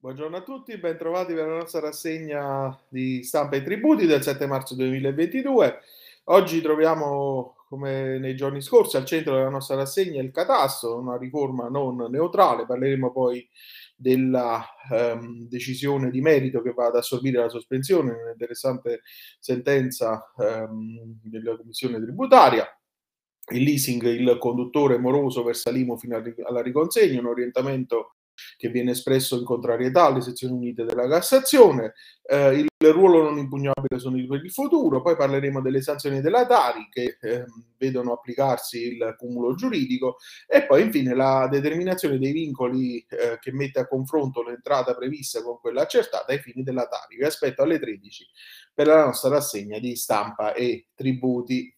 Buongiorno a tutti, bentrovati per la nostra rassegna di stampa e tributi del 7 marzo 2022. Oggi troviamo, come nei giorni scorsi, al centro della nostra rassegna il catasto, una riforma non neutrale. Parleremo poi della ehm, decisione di merito che va ad assorbire la sospensione, un'interessante sentenza ehm, della Commissione tributaria il leasing, il conduttore moroso versa l'IMU fino alla riconsegna, un orientamento che viene espresso in contrarietà alle sezioni unite della Cassazione, eh, il ruolo non impugnabile sono per il futuro, poi parleremo delle sanzioni della Tari che eh, vedono applicarsi il cumulo giuridico e poi infine la determinazione dei vincoli eh, che mette a confronto l'entrata prevista con quella accertata ai fini della Tari. Vi aspetto alle 13 per la nostra rassegna di stampa e tributi.